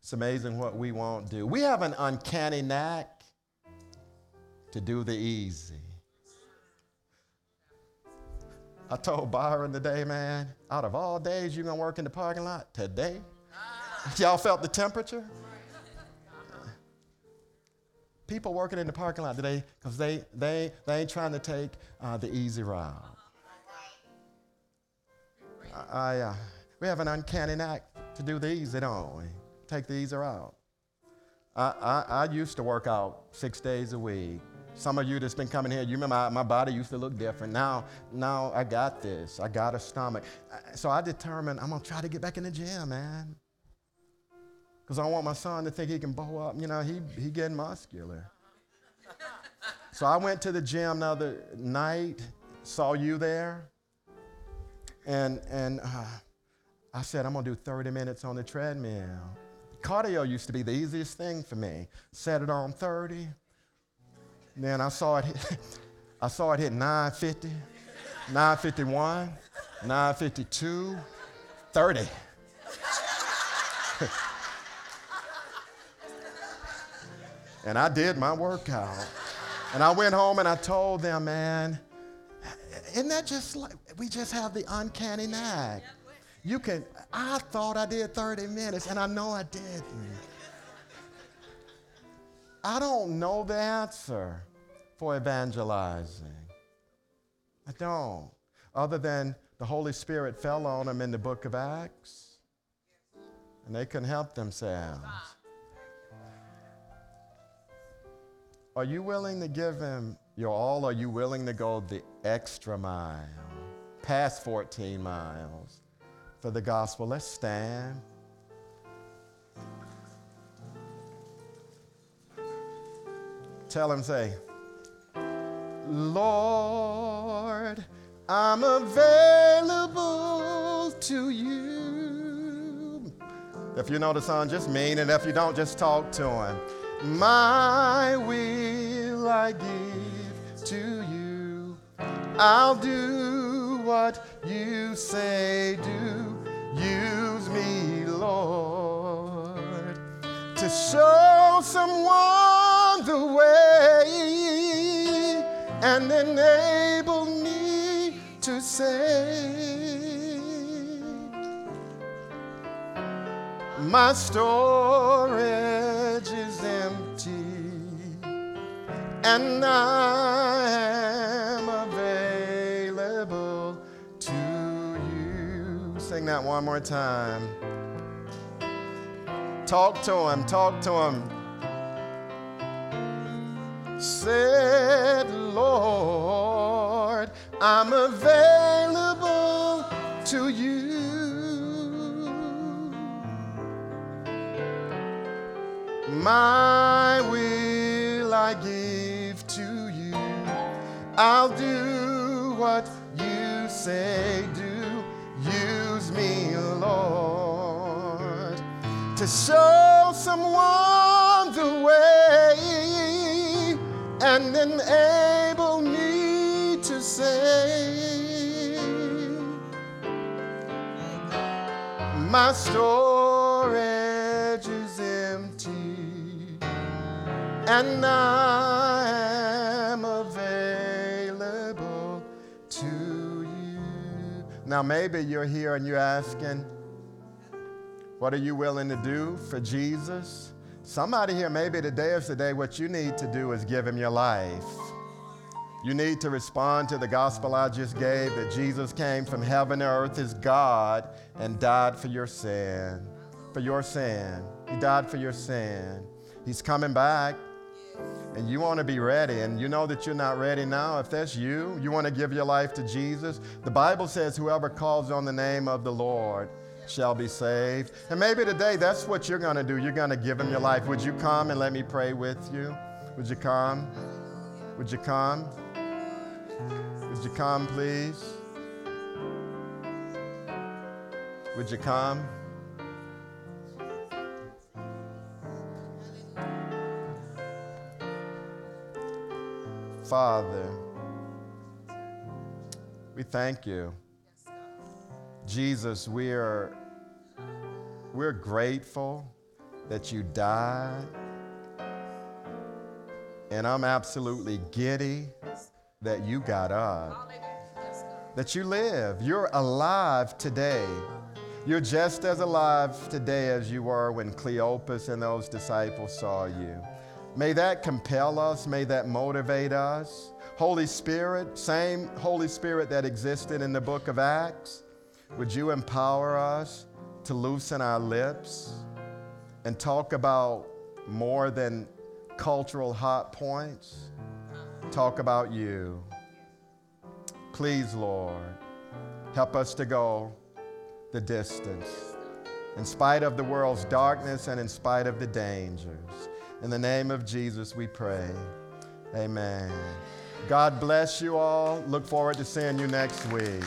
S1: It's amazing what we won't do. We have an uncanny knack to do the easy. I told Byron today, man, out of all days you're gonna work in the parking lot, today, ah. y'all felt the temperature? People working in the parking lot today because they, they, they ain't trying to take uh, the easy route. I, uh, we have an uncanny knack to do the easy, don't we? Take the easy route. I, I, I used to work out six days a week. Some of you that's been coming here, you remember my, my body used to look different. Now, now I got this. I got a stomach. So I determined I'm gonna try to get back in the gym, man. Because I want my son to think he can bow up. You know, he he getting muscular. so I went to the gym the other night, saw you there, and and uh, I said I'm gonna do 30 minutes on the treadmill. Cardio used to be the easiest thing for me. Set it on 30, then I saw it hit, I saw it hit 950, 951, 952, 30. and I did my workout. And I went home and I told them, man, isn't that just like we just have the uncanny knack? You can, I thought I did 30 minutes and I know I didn't. I don't know the answer for evangelizing. I don't. Other than the Holy Spirit fell on them in the book of Acts, and they couldn't help themselves. Are you willing to give him your all? Are you willing to go the extra mile, past 14 miles for the gospel? Let's stand. Tell him, say, Lord, I'm available to you. If you know the song, just mean it. If you don't, just talk to him. My will I give to you. I'll do what you say do. Use me, Lord, to show someone the way and enable me to say, My storage and I am available to you. Sing that one more time. Talk to him, talk to him said, Lord, I'm available to you. My will I give. I'll do what you say do. Use me, Lord, to show someone the way and enable me to say, My storage is empty, and I Now, maybe you're here and you're asking, What are you willing to do for Jesus? Somebody here, maybe today is the day what you need to do is give him your life. You need to respond to the gospel I just gave that Jesus came from heaven to earth as God and died for your sin. For your sin. He died for your sin. He's coming back. And you want to be ready, and you know that you're not ready now. If that's you, you want to give your life to Jesus. The Bible says, Whoever calls on the name of the Lord shall be saved. And maybe today that's what you're going to do. You're going to give him your life. Would you come and let me pray with you? Would you come? Would you come? Would you come, please? Would you come? Father, we thank you. Jesus, we are we're grateful that you died. And I'm absolutely giddy that you got up. That you live. You're alive today. You're just as alive today as you were when Cleopas and those disciples saw you. May that compel us, may that motivate us. Holy Spirit, same Holy Spirit that existed in the book of Acts, would you empower us to loosen our lips and talk about more than cultural hot points? Talk about you. Please, Lord, help us to go the distance in spite of the world's darkness and in spite of the dangers. In the name of Jesus, we pray. Amen. God bless you all. Look forward to seeing you next week.